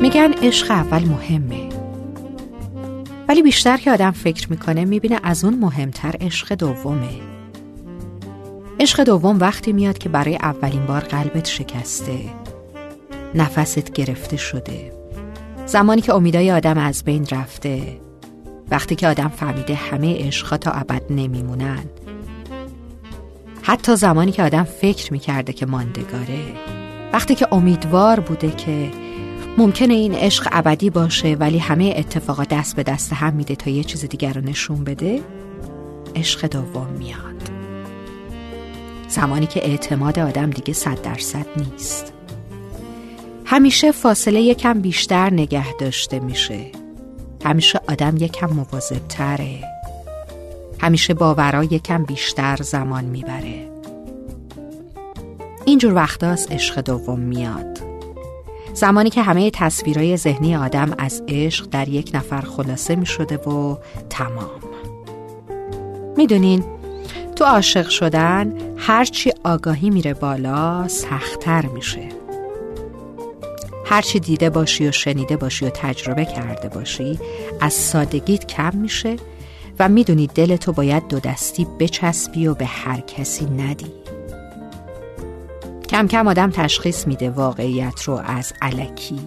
میگن عشق اول مهمه. ولی بیشتر که آدم فکر می‌کنه می‌بینه از اون مهمتر عشق دومه. عشق دوم وقتی میاد که برای اولین بار قلبت شکسته. نفست گرفته شده. زمانی که امیدای آدم از بین رفته. وقتی که آدم فهمیده همه عشقها تا ابد نمیمونن. حتی زمانی که آدم فکر می‌کرده که ماندگاره وقتی که امیدوار بوده که ممکنه این عشق ابدی باشه ولی همه اتفاقات دست به دست هم میده تا یه چیز دیگر رو نشون بده عشق دوم میاد. زمانی که اعتماد آدم دیگه صد درصد نیست. همیشه فاصله یکم بیشتر نگه داشته میشه. همیشه آدم یکم مواظب تره همیشه باورا یکم بیشتر زمان می‌بره. اینجور وقتاست عشق دوم میاد. زمانی که همه تصویرهای ذهنی آدم از عشق در یک نفر خلاصه می شده و تمام. می‌دونین تو عاشق شدن هرچی آگاهی میره بالا سختتر میشه. هرچی دیده باشی و شنیده باشی و تجربه کرده باشی از سادگیت کم میشه و می‌دونی دلتو باید دو دستی بچسبی و به هر کسی ندی. کم کم آدم تشخیص میده واقعیت رو از علکی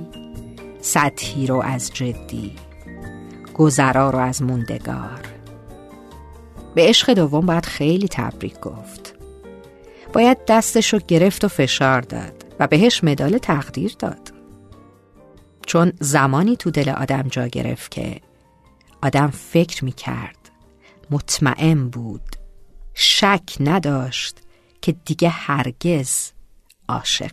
سطحی رو از جدی گذرا رو از موندگار. به عشق دوم باید خیلی تبریک گفت. باید دستش رو گرفت و فشار داد و بهش مدال تقدیر داد. چون زمانی تو دل آدم جا گرفت که آدم فکر می کرد مطمئن بود شک نداشت که دیگه هرگز عاشق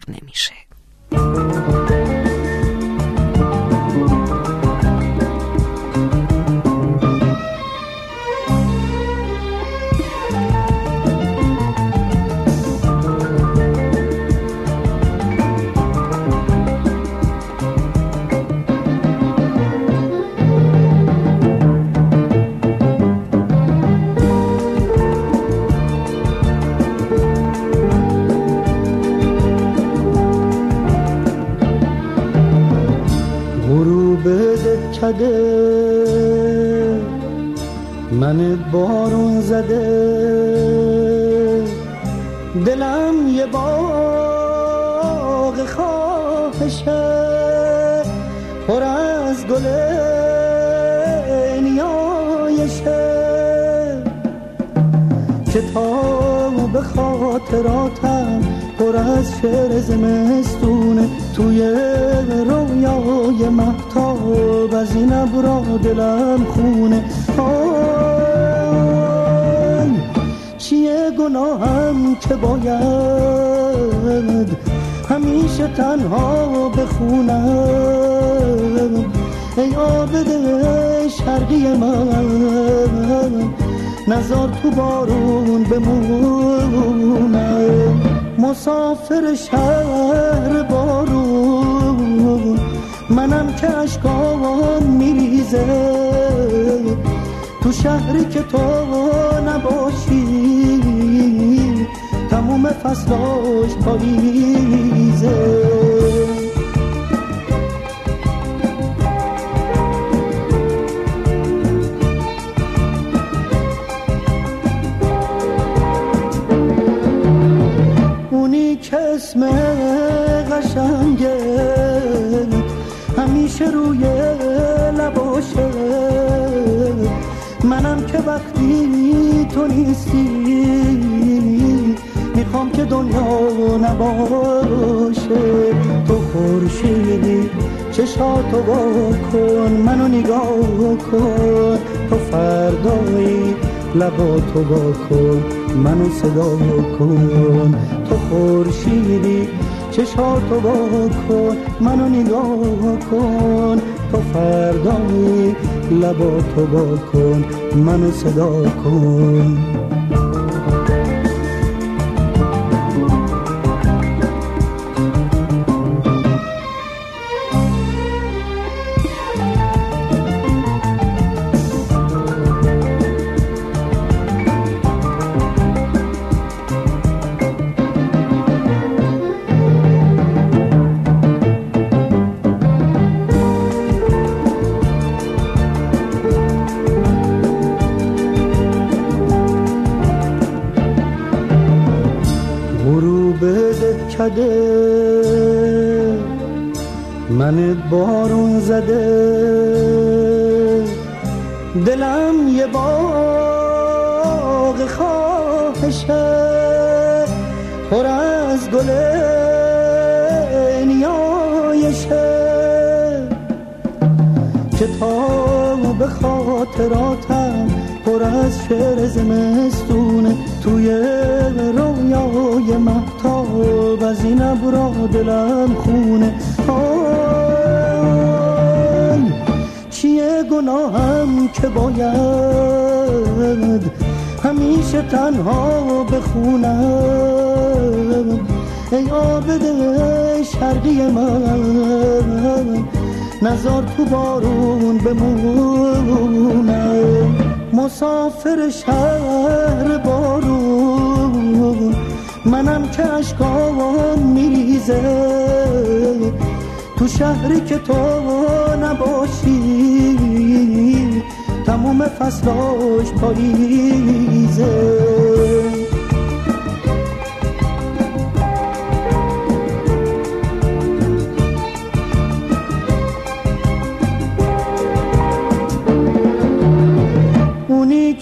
نمیشه کده من بارون زده. دلم یه باغ خواهشه. پر از گل نیایشه. کتاب خاطراتم پر از شعر زمستونه توی رویای محتاب از این ابرا دلم خونه. آی چیه گناهم که باید همیشه تنها بخونم؟ ای آبد شرقی من نزار تو بارون بمونم. مسافر شهر که اشکان میریزه. تو شهری که تو نباشی تموم فصلاش پاییزه. اسم قشنگه همیشه روی لباشه. منم که وقتی تو نیستی می‌خوام که دنیا نباشه. تو خورشیدی چشاتو با کن منو نگاه کن. تو فردایی لباتو با کن منو صدا کن. تو خورشیدی چشاتو با کن منو نگاه کن. تو فردایی لباتو با کن منو صدا کن. کده من بارون زده. دلم یه باغ خواهشه. پر از گل نیایشه. کتاب خاطراتم پر از شعر زمستونه توی رویای محتاب از این ابرا دلم خونه. آی چیه گناهم که باید همیشه تنها بخونم؟ ای آبد شرقی من نزار تو بارون بمونم. مسافر شهر بارون. منم که اشکام میریزه. تو شهری که تو نباشی. تموم فصلاش پاییزه.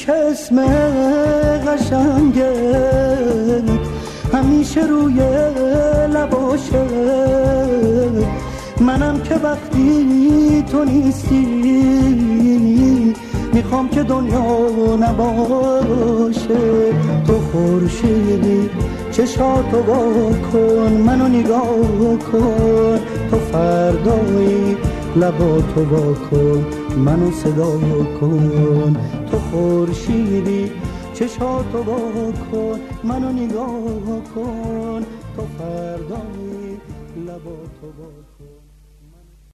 که اسم قشنگه همیشه روی لباشه. منم که وقتی تو نیستی می‌خوام که دنیا نباشه. تو خورشیدی چشاتو با کن منو نگاه کن. تو فردایی لباتو با کن منو صدا کن. تو خورشیدی چشاتو با کن منو نگاه کن. تو فردایی لباتو با کن.